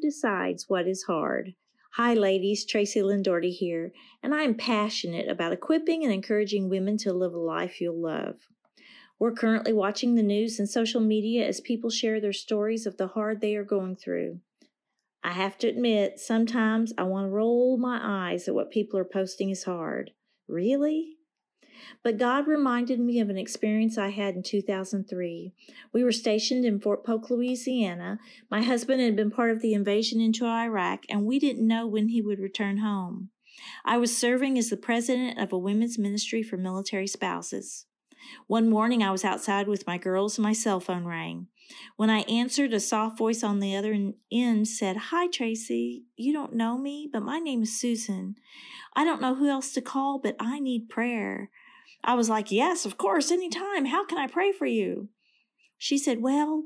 decides what is hard. Hi, ladies. Tracy Lynn here, and I am passionate about equipping and encouraging women to live a life you'll love. We're currently watching the news and social media as people share their stories of the hard they are going through. I have to admit, sometimes I want to roll my eyes at what people are posting is hard. Really? But God reminded me of an experience I had in 2003. We were stationed in Fort Polk, Louisiana. My husband had been part of the invasion into Iraq, and we didn't know when he would return home. I was serving as the president of a women's ministry for military spouses. One morning I was outside with my girls and my cell phone rang. When I answered, a soft voice on the other end said, Hi, Tracy. You don't know me, but my name is Susan. I don't know who else to call, but I need prayer. I was like, Yes, of course, anytime. How can I pray for you? She said, Well,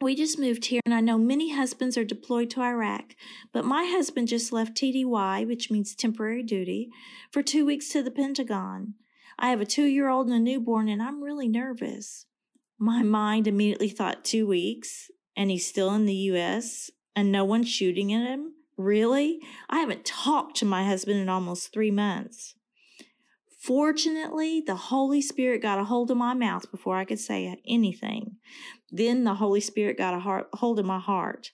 we just moved here, and I know many husbands are deployed to Iraq, but my husband just left TDY, which means temporary duty, for two weeks to the Pentagon. I have a two year old and a newborn, and I'm really nervous. My mind immediately thought two weeks, and he's still in the US, and no one's shooting at him? Really? I haven't talked to my husband in almost three months. Fortunately, the Holy Spirit got a hold of my mouth before I could say anything. Then the Holy Spirit got a heart, hold of my heart.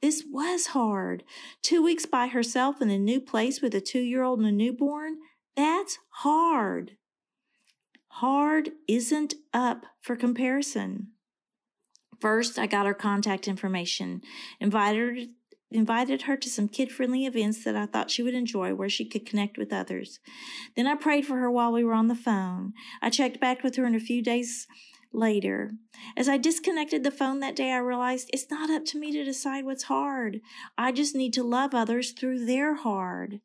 This was hard. Two weeks by herself in a new place with a two year old and a newborn? That's hard. Hard isn't up for comparison. First, I got her contact information, invited invited her to some kid-friendly events that I thought she would enjoy where she could connect with others. Then I prayed for her while we were on the phone. I checked back with her in a few days later. As I disconnected the phone that day, I realized it's not up to me to decide what's hard. I just need to love others through their hard.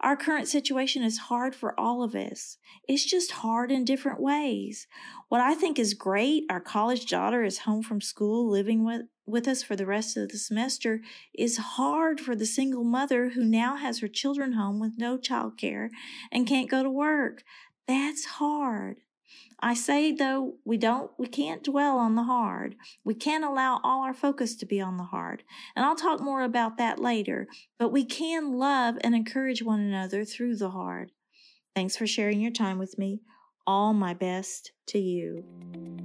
Our current situation is hard for all of us. It's just hard in different ways. What I think is great, our college daughter is home from school living with, with us for the rest of the semester, is hard for the single mother who now has her children home with no child care and can't go to work. That's hard. I say though we don't we can't dwell on the hard. We can't allow all our focus to be on the hard. And I'll talk more about that later, but we can love and encourage one another through the hard. Thanks for sharing your time with me. All my best to you.